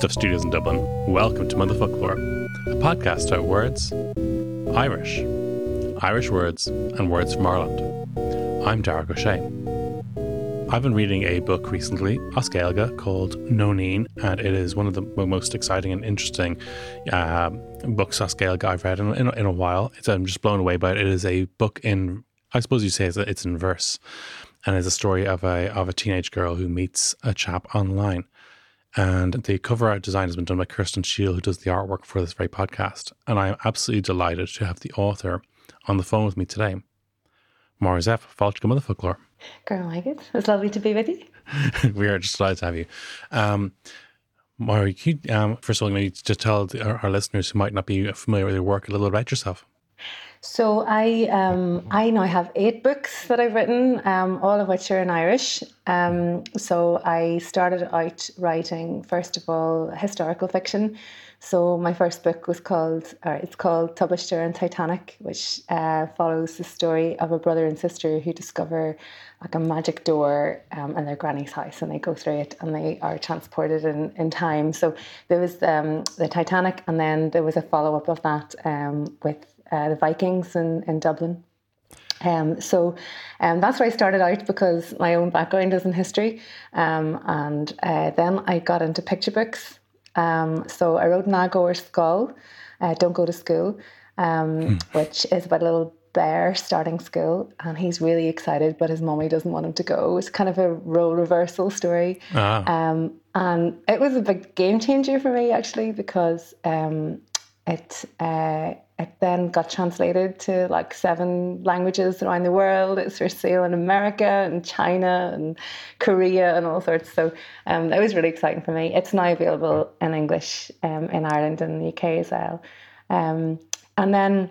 Headstuff Studios in Dublin, welcome to Motherfoclóir, a podcast about words, Irish, Irish words, and words from Ireland. I'm Ó Sé. I've been reading a book recently, as Gaeilge, called Nóinín, and it is one of the most exciting and interesting uh, books as Gaeilge I've read in, in, in a while. It's, I'm just blown away by it. It is a book in, I suppose you say it's, it's in verse, and it's a story of a of a teenage girl who meets a chap online. And the cover art design has been done by Kirsten Shield, who does the artwork for this very podcast. And I am absolutely delighted to have the author on the phone with me today. Máire Zepf, Fáilte Motherfoclóir. Girl, like it. It's lovely to be with you. we are just delighted to have you. Um, you, um, first of all, maybe just tell our, our listeners who might not be familiar with your work a little about yourself? So I um, I now have eight books that I've written, um, all of which are in Irish. Um, so I started out writing first of all historical fiction. So my first book was called, or it's called Tubaiste and Titanic, which uh, follows the story of a brother and sister who discover like a magic door um, in their granny's house, and they go through it, and they are transported in, in time. So there was um, the Titanic, and then there was a follow up of that um, with uh, the Vikings in, in Dublin. Um, so um, that's where I started out because my own background is in history. Um, and uh, then I got into picture books. Um, so I wrote Nagor Skull, uh, Don't Go to School, um, hmm. which is about a little bear starting school. And he's really excited, but his mommy doesn't want him to go. It's kind of a role reversal story. Ah. Um, and it was a big game changer for me, actually, because it uh, it then got translated to like seven languages around the world. It's for sale in America and China and Korea and all sorts. So um, that was really exciting for me. It's now available in English um, in Ireland and the UK as well. Um, and then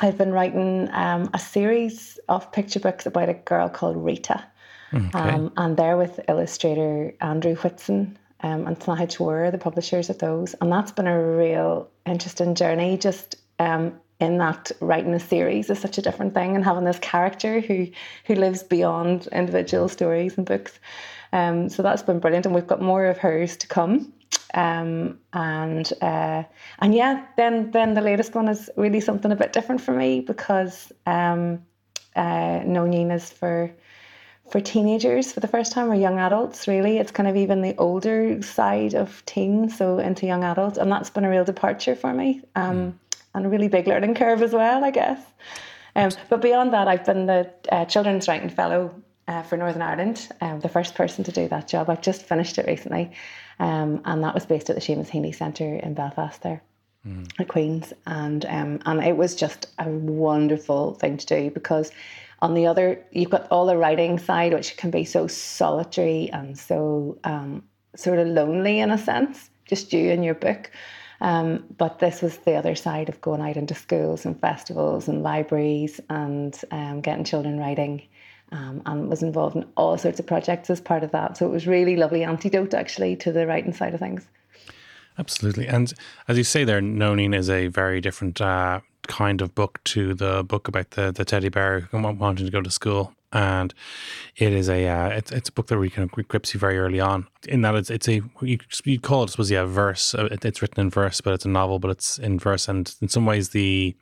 I've been writing um, a series of picture books about a girl called Rita. Okay. Um, and they're with illustrator Andrew Whitson um, and Snahid were the publishers of those. And that's been a real interesting journey just um, in that writing a series is such a different thing and having this character who who lives beyond individual stories and books. Um, so that's been brilliant, and we've got more of hers to come. Um, and uh, and yeah, then then the latest one is really something a bit different for me because um, uh, Nóinín is for for teenagers for the first time or young adults really it's kind of even the older side of teens so into young adults and that's been a real departure for me um, mm and a really big learning curve as well, I guess. Um, but beyond that, I've been the uh, Children's Writing Fellow uh, for Northern Ireland, um, the first person to do that job. I've just finished it recently, um, and that was based at the Seamus Heaney Centre in Belfast there. Mm. At Queen's, and um, and it was just a wonderful thing to do because on the other you've got all the writing side, which can be so solitary and so um, sort of lonely in a sense, just you and your book. Um, but this was the other side of going out into schools and festivals and libraries and um, getting children writing. Um, and was involved in all sorts of projects as part of that. So it was really lovely antidote actually to the writing side of things. Absolutely. And as you say there, Nóinín is a very different uh, kind of book to the book about the, the teddy bear wanting to go to school. And it is a uh, it's, it's a book that kind of grips you very early on. In that it's it's a you you call it suppose yeah verse. Uh, it's written in verse, but it's a novel, but it's in verse. And in some ways, the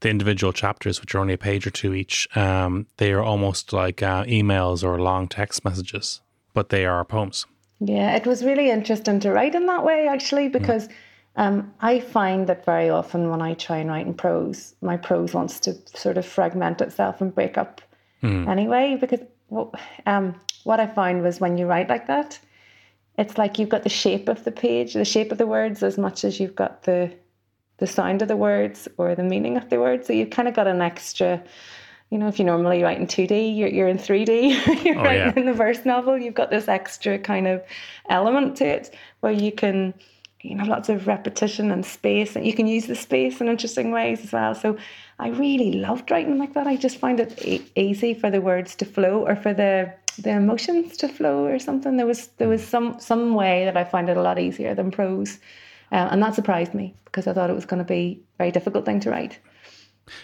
the individual chapters, which are only a page or two each, um, they are almost like uh, emails or long text messages, but they are poems. Yeah, it was really interesting to write in that way actually because. Mm um, I find that very often when I try and write in prose, my prose wants to sort of fragment itself and break up mm. anyway. Because well, um, what I found was when you write like that, it's like you've got the shape of the page, the shape of the words, as much as you've got the the sound of the words or the meaning of the words. So you've kind of got an extra. You know, if you normally write in 2D, you're, you're in 3D, you're oh, writing yeah. in the verse novel, you've got this extra kind of element to it where you can you know lots of repetition and space and you can use the space in interesting ways as well. So i really loved writing like that. I just find it e- easy for the words to flow or for the the emotions to flow or something. There was there was some some way that i find it a lot easier than prose. Uh, and that surprised me because i thought it was going to be a very difficult thing to write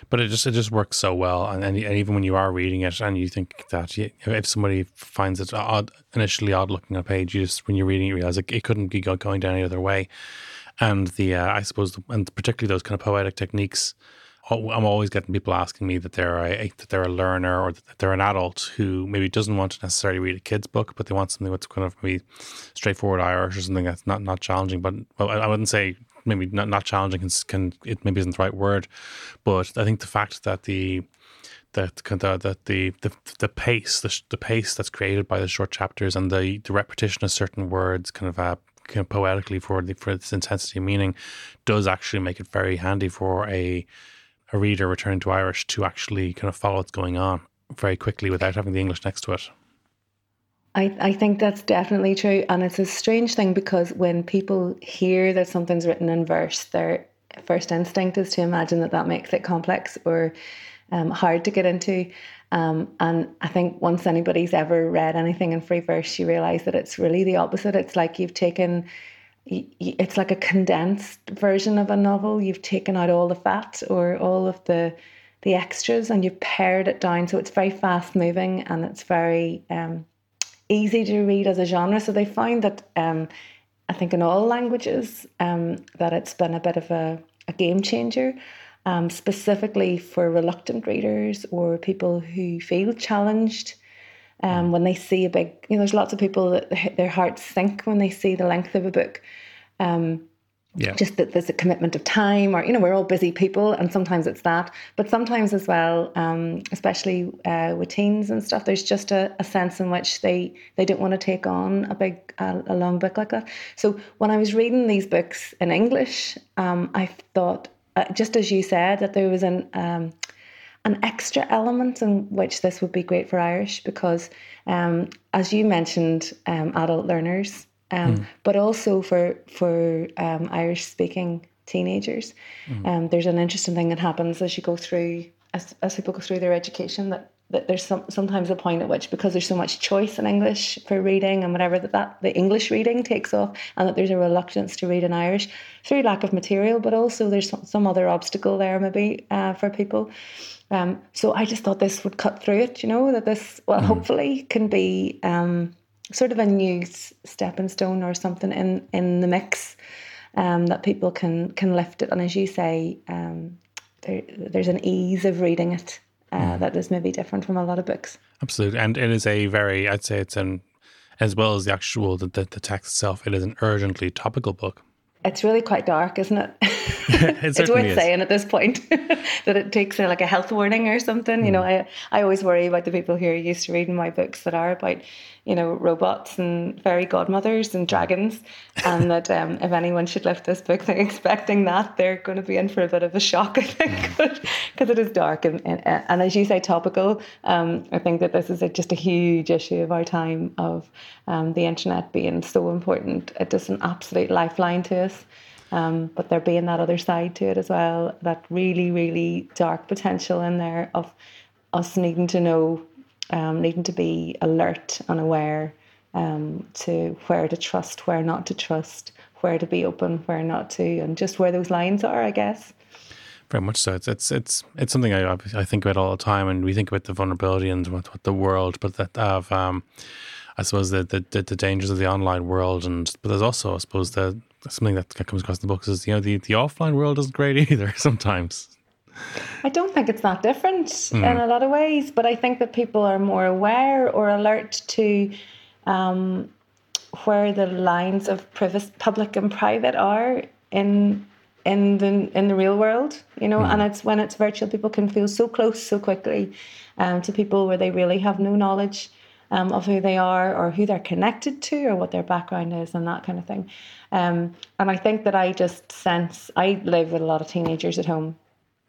but it just it just works so well, and, and, even when you are reading it, and you think that you, if somebody finds it odd, initially odd looking on a page, you just when you're reading, you realize it, it couldn't be going down any other way. And the uh, I suppose, and particularly those kind of poetic techniques, I'm always getting people asking me that they're a that they're a learner or that they're an adult who maybe doesn't want to necessarily read a kid's book, but they want something that's kind of maybe straightforward Irish or something that's not not challenging. But well, I wouldn't say maybe not, not challenging can, can it maybe isn't the right word, but I think the fact that the that the the the the pace the, the pace that's created by the short chapters and the the repetition of certain words kind of uh, kind of poetically for the for its intensity and meaning does actually make it very handy for a a reader returning to Irish to actually kind of follow what's going on very quickly without having the English next to it. I, I think that's definitely true. And it's a strange thing because when people hear that something's written in verse, their first instinct is to imagine that that makes it complex or um, hard to get into. Um, and I think once anybody's ever read anything in free verse, you realize that it's really the opposite. It's like you've taken, it's like a condensed version of a novel. You've taken out all the fat or all of the the extras and you've pared it down. So it's very fast moving and it's very um, easy to read as a genre. So they find that um, I think in all languages um, that it's been a bit of a, a game changer, um, specifically for reluctant readers or people who feel challenged. Um, when they see a big, you know, there's lots of people that their hearts sink when they see the length of a book. Um, yeah. Just that there's a commitment of time, or you know, we're all busy people, and sometimes it's that. But sometimes as well, um, especially uh, with teens and stuff, there's just a, a, sense in which they they don't want to take on a big a, a, long book like that. So when I was reading these books in English, um, I thought, uh, just as you said, that there was an um, an extra element in which this would be great for Irish because, um, as you mentioned, um, adult learners um, mm. but also for for um, Irish speaking teenagers. Mm. Um, there's an interesting thing that happens as you go through as, as people go through their education that that there's some, sometimes a point at which because there's so much choice in English for reading and whatever that, that the English reading takes off and that there's a reluctance to read in Irish through lack of material but also there's some, some other obstacle there maybe uh, for people um, so I just thought this would cut through it you know that this well mm. hopefully can be um, sort of a new stepping stone or something in in the mix um, that people can can lift it. And as you say, um, there, there's an ease of reading it uh, mm. that is maybe different from a lot of books. Absolutely, and it is a very I'd say it's an as well as the actual the, the, the text itself. It is an urgently topical book. It's really quite dark, isn't it? it it's worth is. saying at this point that it takes a, like a health warning or something. Mm. You know, I I always worry about the people who are used to reading my books that are about you know, robots and fairy godmothers and dragons. And that um, if anyone should lift this book they're expecting that, they're going to be in for a bit of a shock, I think, because it is dark. And, and, and, as you say, topical. Um, I think that this is a, just a huge issue of our time of um, the internet being so important. It is an absolute lifeline to us. Um, but there being that other side to it as well, that really, really dark potential in there of us needing to know um, needing to be alert and aware um, to where to trust, where not to trust, where to be open, where not to, and just where those lines are, I guess. Very much so. It's it's it's it's something I I think about all the time, and we think about the vulnerability and what, what the world, but that of um, I suppose the, the the dangers of the online world, and but there's also I suppose the something that comes across in the books is you know the the offline world isn't great either sometimes. I don't think it's that different mm. in a lot of ways, but I think that people are more aware or alert to um, where the lines of public and private are in in the in the real world, you know. Mm. And it's when it's virtual, people can feel so close so quickly um, to people where they really have no knowledge um, of who they are or who they're connected to or what their background is and that kind of thing. Um, and I think that I just sense I live with a lot of teenagers at home.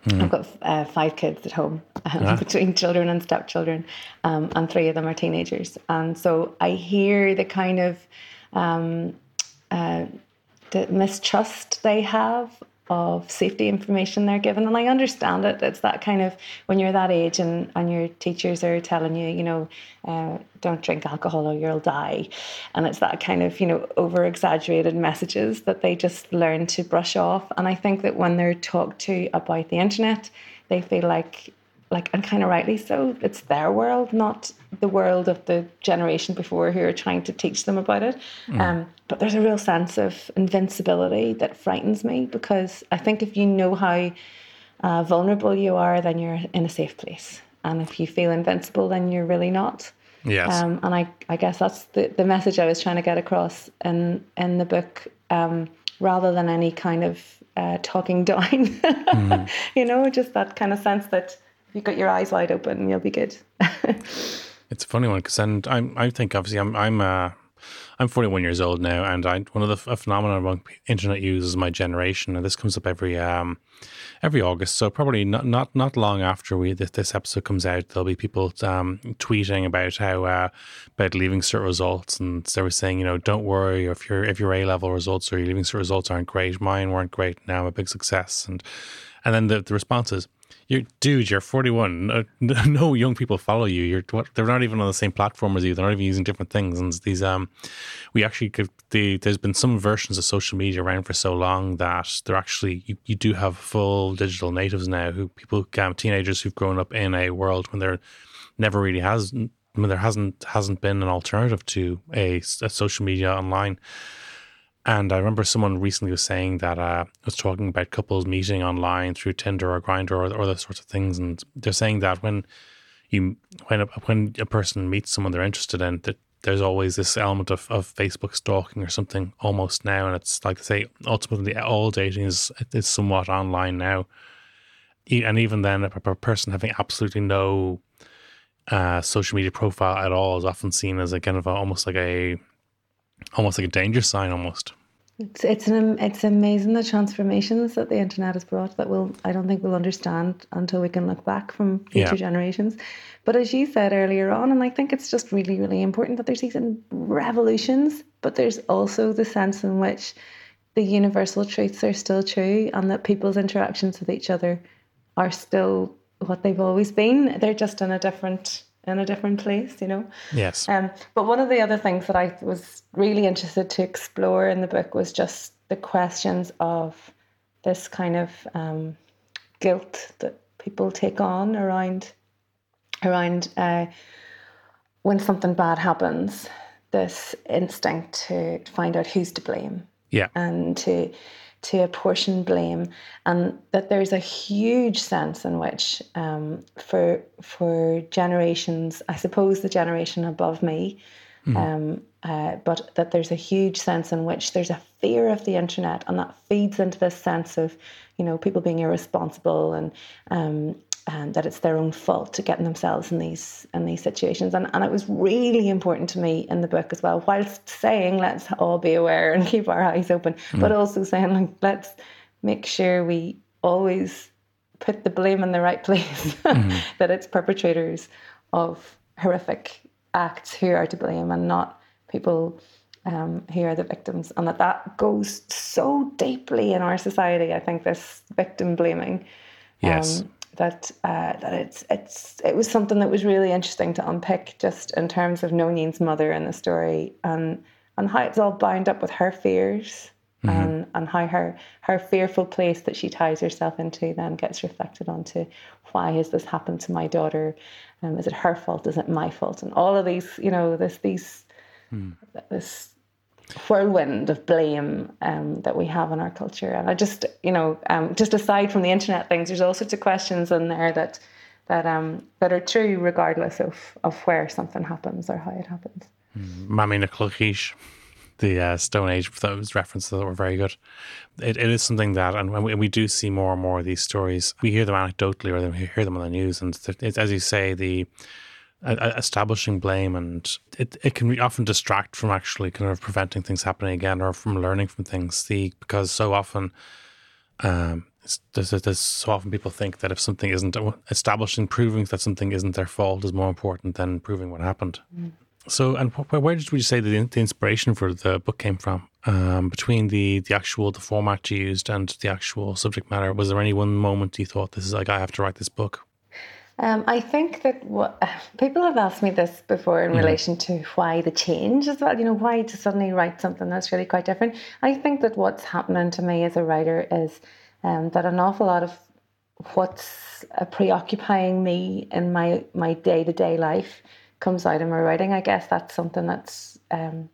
Mm. I've got uh, five kids at home um, yeah. between children and stepchildren, um, and three of them are teenagers. And so I hear the kind of um, uh, the mistrust they have of safety information they're given. And I understand it. It's that kind of when you're that age and, and your teachers are telling you, you know, uh, don't drink alcohol or you'll die. And it's that kind of, you know, over exaggerated messages that they just learn to brush off. And I think that when they're talked to about the internet, they feel like like and kind of rightly so it's their world not the world of the generation before who are trying to teach them about it. Mm. um, but there's a real sense of invincibility that frightens me because i think if you know how uh, vulnerable you are then you're in a safe place. And if you feel invincible then you're really not. Yes. Um, and I, I guess that's the, the message i was trying to get across in in the book um, rather than any kind of uh, talking down. Mm. you know just that kind of sense that you've got your eyes wide open, you'll be good. it's a funny one because and I'm I think obviously I'm I'm uh, I'm 41 years old now, and I one of the phenomena among internet users my generation, and this comes up every um every August. So probably not not not long after we this, this episode comes out, there'll be people um, tweeting about how uh, about leaving cert results, and they were saying, you know, don't worry if your if your A level results or your leaving cert results aren't great, mine weren't great. Now I'm a big success, and and then the the response you're, dude, you're 41. No, no, young people follow you. You're they're not even on the same platform as you. They're not even using different things. And these um, we actually could. The, there's been some versions of social media around for so long that they're actually you, you do have full digital natives now who people um, teenagers who've grown up in a world when there never really has when there hasn't hasn't been an alternative to a, a social media online. And I remember someone recently was saying that uh, was talking about couples meeting online through Tinder or Grindr or, or those sorts of things, and they're saying that when you when a, when a person meets someone they're interested in, that there's always this element of, of Facebook stalking or something almost now, and it's like I say, ultimately all dating is is somewhat online now, and even then, a, a person having absolutely no uh, social media profile at all is often seen as a kind of a, almost like a almost like a danger sign almost. It's it's an it's amazing the transformations that the internet has brought that we'll I don't think we'll understand until we can look back from future yeah. generations. But as you said earlier on, and I think it's just really really important that there's these revolutions, but there's also the sense in which the universal truths are still true, and that people's interactions with each other are still what they've always been. They're just in a different in a different place, you know? Yes. Um, but one of the other things that I was really interested to explore in the book was just the questions of this kind of um, guilt that people take on around around uh, when something bad happens. This instinct to find out who's to blame. Yeah. And to to apportion blame, and that there's a huge sense in which, um, for for generations, I suppose the generation above me, mm. um, uh, but that there's a huge sense in which there's a fear of the internet, and that feeds into this sense of, you know, people being irresponsible and um, um, that it's their own fault to getting themselves in these in these situations. And and it was really important to me in the book as well, whilst saying let's all be aware and keep our eyes open, mm. but also saying like let's make sure we always put the blame in the right place, mm. that it's perpetrators of horrific acts who are to blame and not people um, who are the victims, and that that goes so deeply in our society. I think this victim blaming. Yes. Um, that uh, that it's it's it was something that was really interesting to unpick, just in terms of Nóinín's mother in the story, and and how it's all bound up with her fears, mm-hmm. and and how her her fearful place that she ties herself into then gets reflected onto why has this happened to my daughter? Um, is it her fault? Is it my fault? And all of these, you know, this these mm. this whirlwind of blame um, that we have in our culture. And I just, you know, um, just aside from the internet things, there's all sorts of questions in there that that um, that are true regardless of of where something happens or how it happens. Mm. Na Clochish, the uh, Stone Age those references that were very good. It, it is something that, and when we, we, do see more and more of these stories, we hear them anecdotally or we hear them on the news, and it's as you say the establishing blame and it, it can often distract from actually kind of preventing things happening again or from learning from things. The because so often um there's, there's so often people think that if something isn't establishing proving that something isn't their fault is more important than proving what happened. Mm. so and where, where did you say the, the inspiration for the book came from? Um, between the the actual the format you used and the actual subject matter was there any one moment you thought this is like i have to write this book um, I think that what people have asked me this before in mm. relation to why the change as well. You know, why to suddenly write something that's really quite different. I think that what's happening to me as a writer is um, that an awful lot of what's uh, preoccupying me in my my day to day life comes out in my writing. I guess that's something that's um,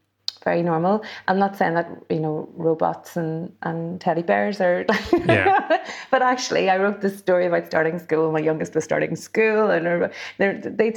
very normal. I'm not saying that you know robots and, and teddy bears are, yeah. but actually, I wrote this story about starting school. My youngest was starting school, and there they,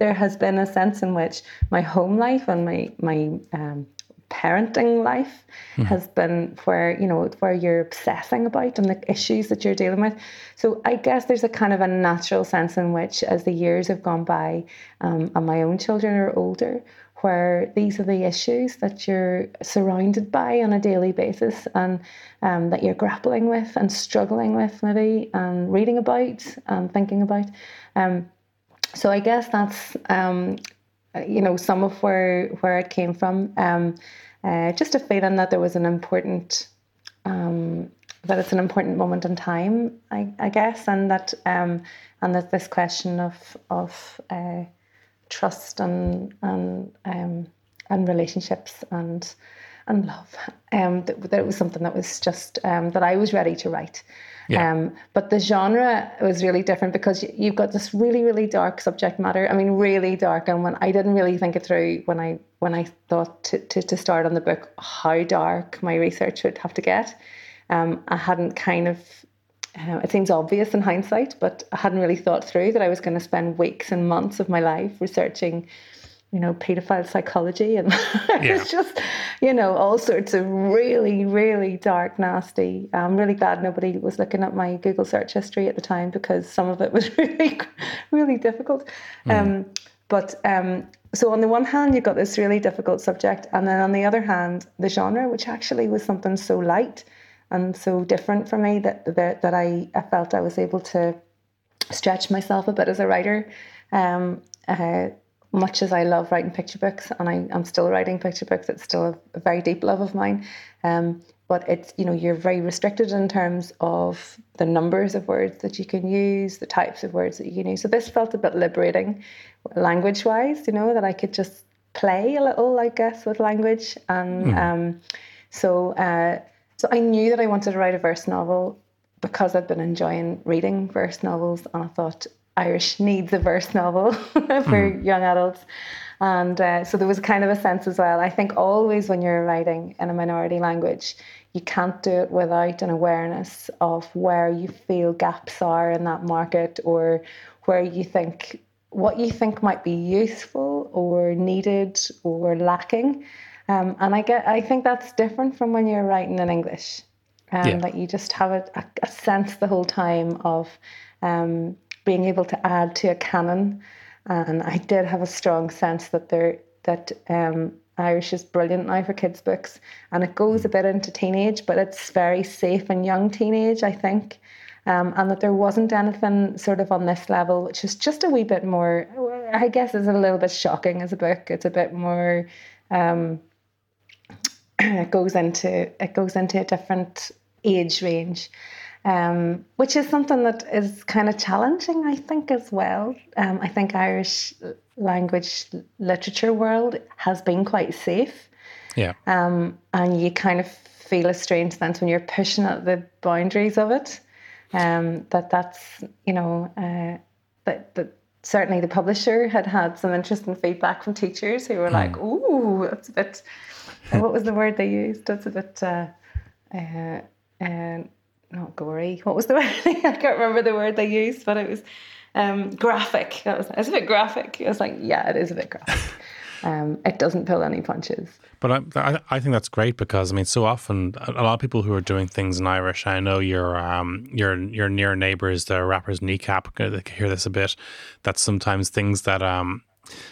there has been a sense in which my home life and my my um, parenting life mm-hmm. has been where you know where you're obsessing about and the issues that you're dealing with so i guess there's a kind of a natural sense in which as the years have gone by um, and my own children are older where these are the issues that you're surrounded by on a daily basis and um, that you're grappling with and struggling with, maybe, and reading about and thinking about. Um, so I guess that's um, you know some of where where it came from. Um, uh, just a feeling that there was an important um, that it's an important moment in time, I, I guess, and that um, and that this question of of uh, trust and and um, and relationships and and love. Um, that, that was something that was just um, that I was ready to write. Yeah. Um, but the genre was really different because you've got this really, really dark subject matter. I mean, really dark. And when I didn't really think it through when I when I thought to, to, to start on the book how dark my research would have to get, um, I hadn't kind of uh, it seems obvious in hindsight, but I hadn't really thought through that I was going to spend weeks and months of my life researching, you know, pedophile psychology. And yeah. it's just, you know, all sorts of really, really dark, nasty. I'm really glad nobody was looking at my Google search history at the time because some of it was really, really difficult. Mm. Um, but um, so on the one hand, you've got this really difficult subject, and then on the other hand, the genre, which actually was something so light and so different for me that that, that I, I felt I was able to stretch myself a bit as a writer. Um, uh, much as I love writing picture books, and I, am still writing picture books, it's still a, very deep love of mine. Um, but it's you know you're very restricted in terms of the numbers of words that you can use, the types of words that you can use. So this felt a bit liberating, language wise. You know that I could just play a little, I guess, with language, and mm. um, so uh, so I knew that I wanted to write a verse novel because I'd been enjoying reading verse novels, and I thought Irish needs a verse novel for mm. young adults. And uh, so there was kind of a sense as well. I think always when you're writing in a minority language, you can't do it without an awareness of where you feel gaps are in that market or where you think what you think might be useful or needed or lacking. Um, and I get, I think that's different from when you're writing in English. Um, yeah. That you just have a, a, sense the whole time of um, being able to add to a canon. And I did have a strong sense that there that um, Irish is brilliant now for kids' books, and it goes a bit into teenage, but it's very safe and young teenage, I think. Um, and that there wasn't anything sort of on this level, which is just a wee bit more. I guess is a little bit shocking as a book. It's a bit more. Um, it goes into it goes into a different age range. um, which is something that is kind of challenging, I think, as well. Um, I think Irish language literature world has been quite safe. Yeah. Um, and you kind of feel a strange sense when you're pushing at the boundaries of it. Um, that that's you know uh, that that certainly the publisher had had some interesting feedback from teachers who were mm. like, "Ooh, that's a bit." What was the word they used? That's a bit. Uh, uh, uh, not gory. What was the word? I can't remember the word they used, but it was um, graphic. That was, it was a bit graphic. I was like, yeah, it is a bit graphic. Um, it doesn't pull any punches. But I, I think that's great because I mean, so often a lot of people who are doing things in Irish. I know your um your your near neighbors, the rappers kneecap, they hear this a bit. That sometimes things that um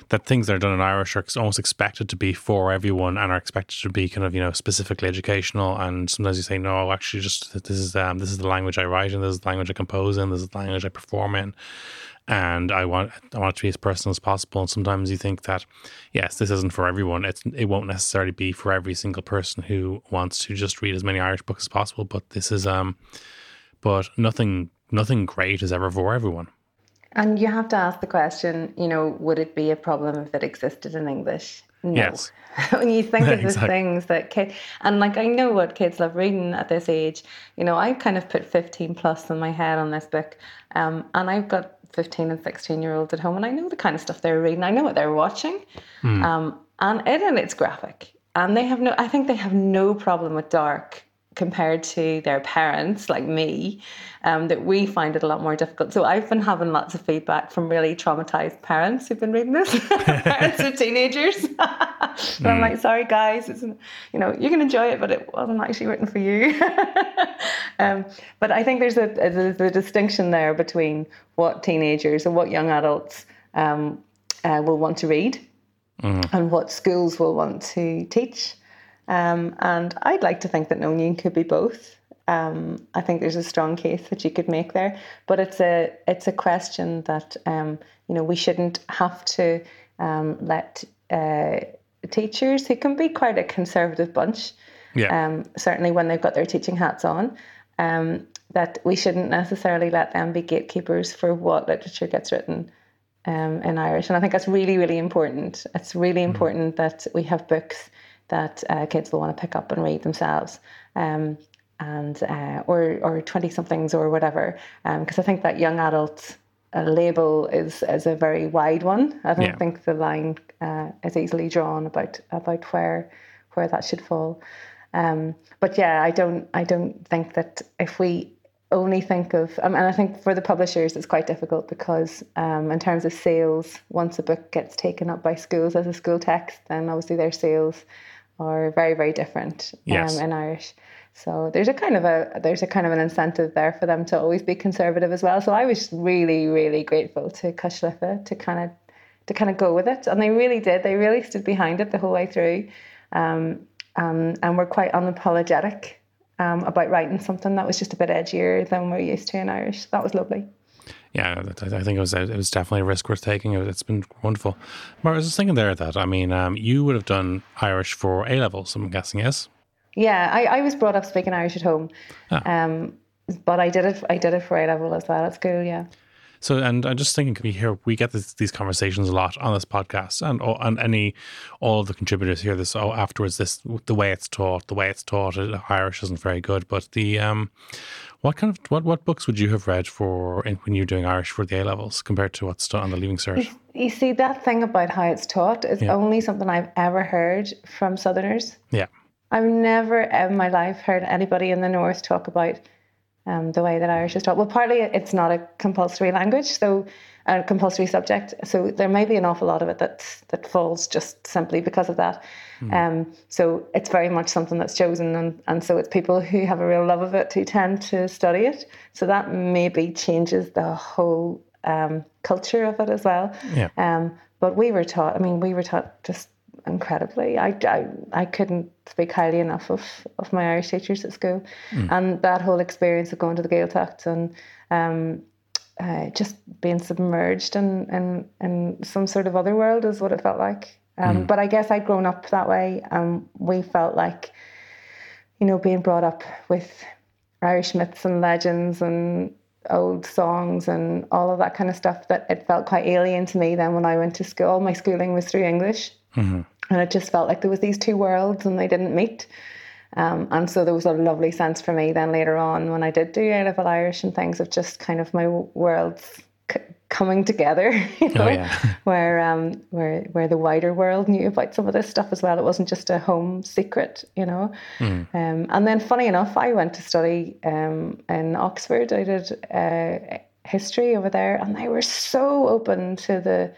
that things that are done in Irish are almost expected to be for everyone and are expected to be kind of you know specifically educational. And sometimes you say, no, actually, just this is um, this is the language I write in, this is the language I compose in, this is the language I perform in and I want I want it to be as personal as possible. And sometimes you think that yes, this isn't for everyone. It's it won't necessarily be for every single person who wants to just read as many Irish books as possible. But this is um, but nothing nothing great is ever for everyone. And you have to ask the question, you know, would it be a problem if it existed in English? No. Yes. when you think of the things that kids, and like I know what kids love reading at this age, you know, I kind of put 15 plus in my head on this book. Um, and I've got 15 and 16 year olds at home and I know the kind of stuff they're reading. I know what they're watching. Mm. Um, and it and it's graphic. And they have no I think they have no problem with dark compared to their parents like me um, that we find it a lot more difficult. So i've been having lots of feedback from really traumatized parents who've been reading this. Parents of teenagers. Mm. i'm like sorry guys it's you know you can enjoy it but it wasn't actually written for you. Um, but i think there's a, there's a distinction there between what teenagers and what young adults um, uh, will want to read mm. and what schools will want to teach um, and I'd like to think that Nóinín could be both. Um, I think there's a strong case that you could make there, but it's a it's a question that um, you know we shouldn't have to um, let uh, teachers who can be quite a conservative bunch, yeah. Um, certainly when they've got their teaching hats on, um, that we shouldn't necessarily let them be gatekeepers for what literature gets written in Irish. And I think that's really really important. It's really mm-hmm. important that we have books that uh, kids will want to pick up and read themselves. Um, and uh, or or twenty somethings or whatever, because um, I think that young adult uh, label is is a very wide one. I don't yeah. think the line uh, is easily drawn about about where where that should fall. Um, but yeah, I don't I don't think that if we only think of um, and I think for the publishers it's quite difficult because um, in terms of sales, once a book gets taken up by schools as a school text, then obviously their sales are very very different yes. um, in Irish. So there's a kind of a there's a kind of an incentive there for them to always be conservative as well. So I was really really grateful to Cois Life to kind of to kind of go with it, and they really did. They really stood behind it the whole way through, um, um, and were quite unapologetic um, about writing something that was just a bit edgier than we're used to in Irish. That was lovely yeah, I think it was it was definitely a risk worth taking. It's been wonderful. But I was just thinking there that I mean, um, you would have done Irish for A levels. I'm guessing, yes. Yeah, I, I was brought up speaking Irish at home, ah. um, but I did it. I did it for A level as well at school. Yeah. So, and I'm just thinking, we hear we get this, these conversations a lot on this podcast, and and any all of the contributors hear this. Oh, afterwards, this the way it's taught, the way it's taught, Irish isn't very good. But the um, what kind of what what books would you have read for in, when you're doing Irish for the A levels compared to what's taught on the Leaving Cert? You, you see that thing about how it's taught is yeah. only something I've ever heard from Southerners. Yeah, I've never in my life heard anybody in the North talk about um, the way that Irish is taught. Well, partly it's not a compulsory language, so a compulsory subject. So there may be an awful lot of it that that falls just simply because of that. Mm. Um, so it's very much something that's chosen, and, and so it's people who have a real love of it who tend to study it. So that maybe changes the whole um, culture of it as well. Yeah. Um, but we were taught. I mean, we were taught just incredibly. I, I, I couldn't speak highly enough of, of my Irish teachers at school, mm. and that whole experience of going to the Gaeltacht and um, uh, just being submerged in, in in some sort of other world is what it felt like. Um, mm. But I guess I'd grown up that way, and we felt like, you know, being brought up with Irish myths and legends and old songs and all of that kind of stuff that it felt quite alien to me then when I went to school. My schooling was through English. Mm-hmm. And it just felt like there was these two worlds and they didn't meet. Um, and so there was a lovely sense for me then later on when I did do A Level Irish and things of just kind of my worlds c- coming together, you know, oh, yeah. where um, where where the wider world knew about some of this stuff as well. It wasn't just a home secret, you know. Mm. Um, and then, funny enough, I went to study um, in Oxford. I did uh, history over there, and they were so open to the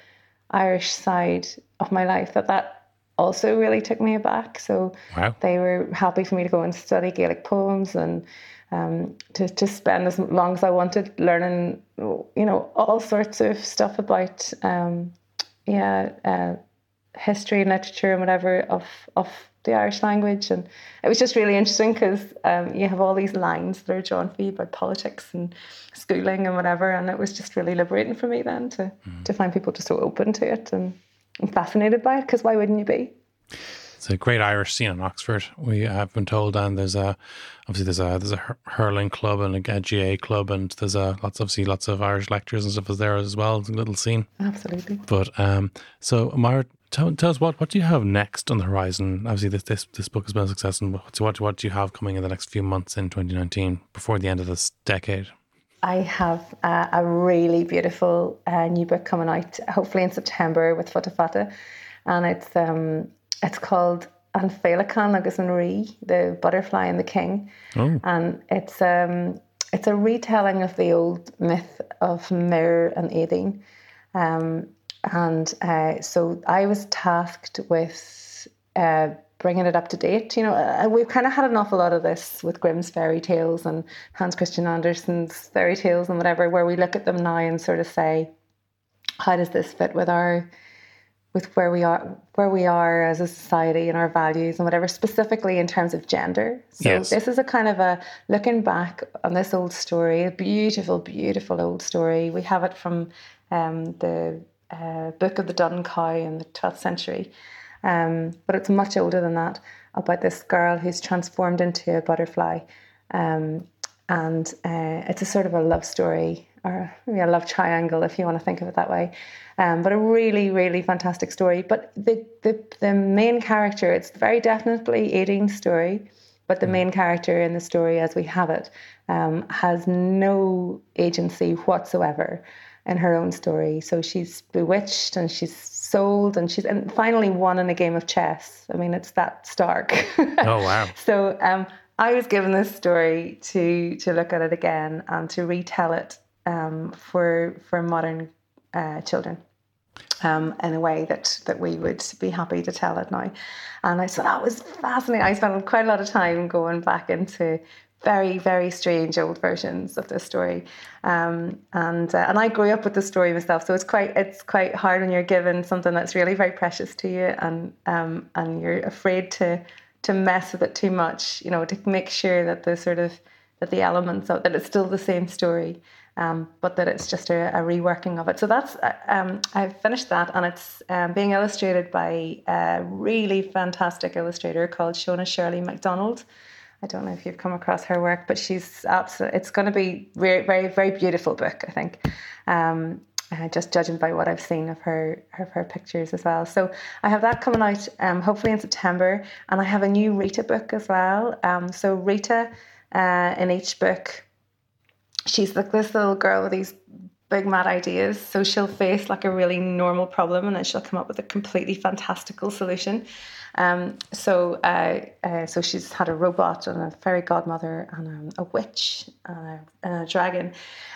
Irish side of my life that that also really took me aback. So wow. they were happy for me to go and study Gaelic poems and um, to, to spend as long as I wanted learning, you know, all sorts of stuff about, um, yeah, uh, history and literature and whatever of of the Irish language. And it was just really interesting because um, you have all these lines that are drawn for you about politics and schooling and whatever. And it was just really liberating for me then to, mm. to find people just so open to it and I'm fascinated by it because why wouldn't you be? It's a great Irish scene in Oxford. We have been told, and there's a obviously there's a there's a hurling club and a GA club, and there's a lots obviously lots of Irish lectures and stuff is there as well. It's a little scene. Absolutely. But um, so Amara, tell, tell us what what do you have next on the horizon? Obviously, this this this book has been a success, and what what what do you have coming in the next few months in 2019 before the end of this decade? I have uh, a really beautiful uh, new book coming out, hopefully in September with Futa Fata, and it's um, it's called An Féileacán agus an Rí, the Butterfly and the King, oh. and it's um, it's a retelling of the old myth of Midir and Étaín, um, and uh, so I was tasked with uh, bringing it up to date. You know, uh, we've kind of had an awful lot of this with Grimm's fairy tales and Hans Christian Andersen's fairy tales and whatever, where we look at them now and sort of say, how does this fit with our with where we are where we are as a society and our values and whatever specifically in terms of gender so yes. this is a kind of a looking back on this old story a beautiful beautiful old story we have it from um, the uh, book of the dun cow in the 12th century um, but it's much older than that about this girl who's transformed into a butterfly. Um, and uh, it's a sort of a love story or maybe a love triangle if you want to think of it that way. Um, but a really, really fantastic story. But the, the, the main character, it's very definitely Étaín's story, but the main character in the story as we have it um, has no agency whatsoever in her own story. So she's bewitched and she's sold and she's and finally won in a game of chess. I mean, it's that stark. oh wow! so um, I was given this story to to look at it again and to retell it um, for for modern uh, children. Um, in a way that that we would be happy to tell it now, and I thought that was fascinating. I spent quite a lot of time going back into very very strange old versions of this story. Um, and uh, and I grew up with the story myself so it's quite it's quite hard when you're given something that's really very precious to you and um, and you're afraid to to mess with it too much you know to make sure that the sort of that the elements of that it's still the same story um, but that it's just a, a, reworking of it. So that's uh, um, I've finished that and it's um, being illustrated by a really fantastic illustrator called Shona Shirley MacDonald I don't know if you've come across her work, but she's absolutely, it's going to be very, very, very beautiful book, I think. Um, uh, just judging by what I've seen of her, of her pictures as well. So I have that coming out um, hopefully in September, and I have a new Rita book as well. Um, so Rita, uh, in each book, she's like this little girl with these big mad ideas. So she'll face like a really normal problem, and then she'll come up with a completely fantastical solution. Um, so, uh, uh, so she's had a robot and a fairy godmother and um, a witch and a, and a, dragon.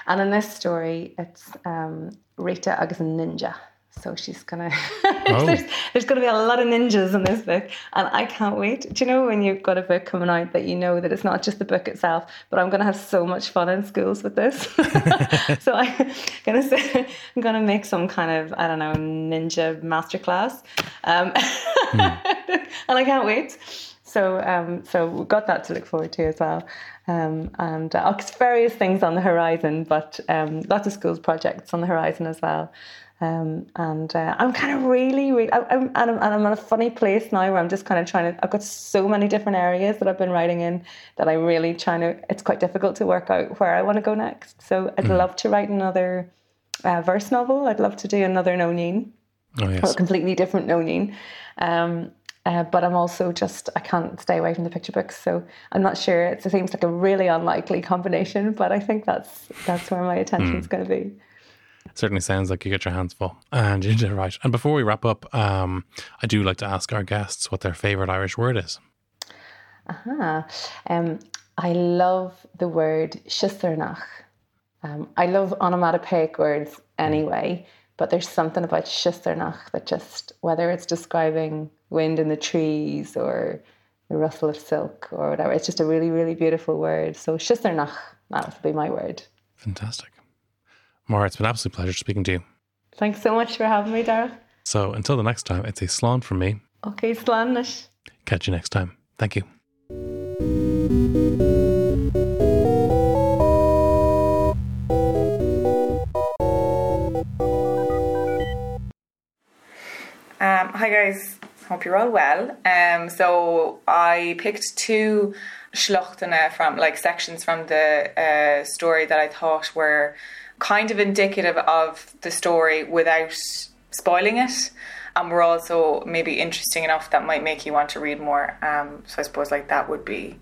And in this story, it's um, Rita agus a ninja. So she's gonna. Oh. there's, there's going to be a lot of ninjas in this book, and I can't wait. Do you know when you've got a book coming out that you know that it's not just the book itself, but I'm going to have so much fun in schools with this. so I'm going to say I'm going to make some kind of I don't know ninja masterclass, um, mm. and I can't wait. So um, so we've got that to look forward to as well. Um, and uh, various things on the horizon, but um, lots of schools projects on the horizon as well. Um, and uh, I'm kind of really, really, I'm, I'm, and, I'm, and I'm in a funny place now where I'm just kind of trying to, I've got so many different areas that I've been writing in that I'm really trying to, it's quite difficult to work out where I want to go next. So I'd mm. love to write another uh, verse novel. I'd love to do another Nóinín. Oh, yes. a completely different Nóinín. Um, uh, but I'm also just I can't stay away from the picture books, so I'm not sure. It seems like a really unlikely combination, but I think that's that's where my attention is mm. going to be. Certainly sounds like you get your hands full, and you did it right. And before we wrap up, um, I do like to ask our guests what their favorite Irish word is. Uh-huh. um, I love the word siosarnach. Um, I love onomatopoeic words anyway, but there's something about siosarnach that just whether it's describing wind in the trees or the rustle of silk or whatever. It's just a really, really beautiful word. So Siosarnach, that would be my word. Fantastic. Maura, it's been an absolute pleasure speaking to you. Thanks so much for having me, Dara. So until the next time, it's a slán from me. Okay, slán. Catch you next time. Thank you. Um, hi guys, Hope you're all well. Um, so I picked two schlochtene from like sections from the uh, story that I thought were kind of indicative of the story without spoiling it. And were also maybe interesting enough that might make you want to read more. Um, so I suppose like that would be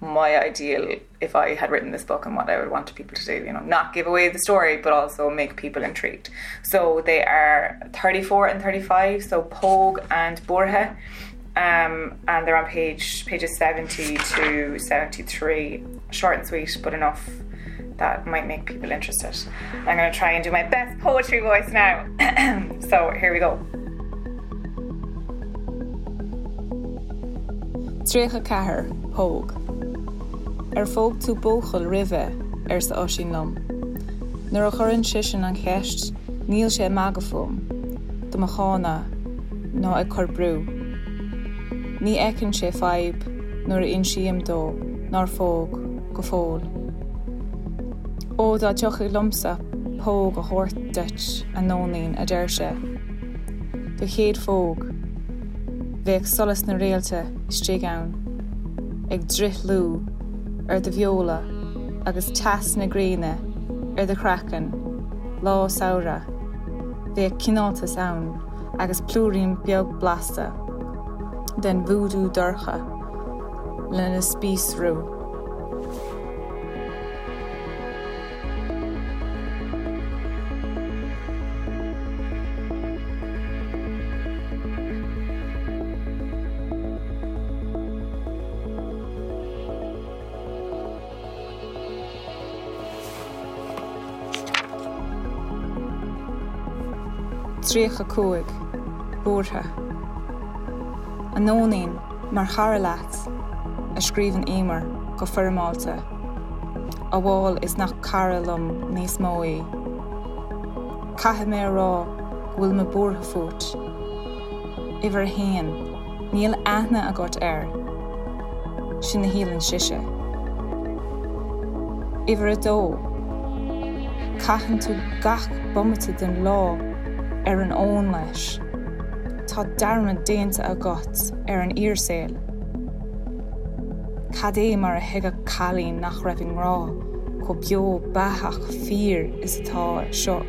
my ideal if I had written this book and what I would want people to do. You know, not give away the story, but also make people intrigued. So they are 34 and 35, so Póg and Borja. Um, and they're on page pages 70 to 73. Short and sweet, but enough that might make people interested. I'm going to try and do my best poetry voice now. so here we go. Trécha cethir, Póg. ar fóg tú bóchail rimheh ar sa ásin lom. Nuair a churann sisin an cheist, níl sé magafóm, do a chána nó ag chu brú. Ní ecinn sé feib nuair a in siam dó ná fóg go fóil. Ó dá teocha lomsa póg a thuirt deit a nóín a d deir se. Do chéad fóg, bheith solas na réalte stré ann, ag drith lú ar de bheola agus teas na gréine ar de crackan, lá saora, bhé cinálta saon agus plúrín beag blasta, den bhúdú dorcha lena spísrú. Tríocha cuaig, bútha. An nóín mar chara leat a scríban éar go fermáte. A bháil is nach carlumm níos móí. Cathe mé rá bhfuil me bútha fut. Ihar héan, níl aithna a got air, sin na hílann siise. Ihar a dó, Caian tú gach bommate den lá ar an ón leis. Tá darma déanta a got ar an íorséil. Cad é mar a heige chalín nach raibhing rá, go beo bathach fír is atá seo.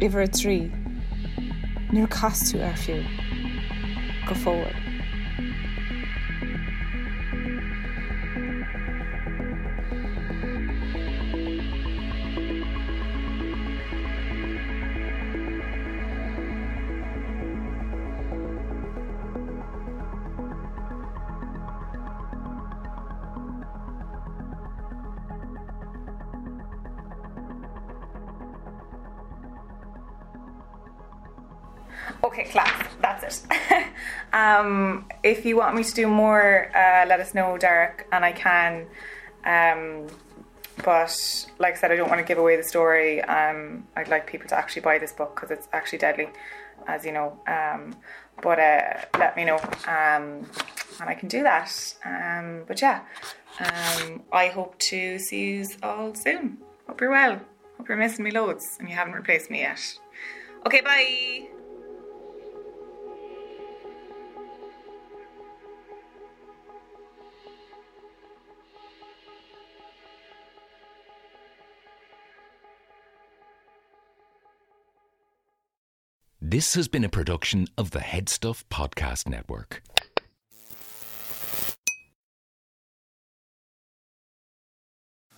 Ihar trí, nuair casú ar fiú, go fóir. Okay, class. That's it. um, if you want me to do more, uh, let us know, Derek, and I can. Um, but like I said, I don't want to give away the story. Um, I'd like people to actually buy this book because it's actually deadly, as you know. Um, but uh, let me know, um, and I can do that. Um, but yeah, um, I hope to see you all soon. Hope you're well. Hope you're missing me loads and you haven't replaced me yet. Okay, bye. This has been a production of the Headstuff Podcast Network.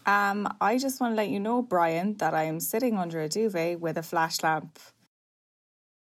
Um, I just want to let you know, Brian, that I am sitting under a duvet with a flash lamp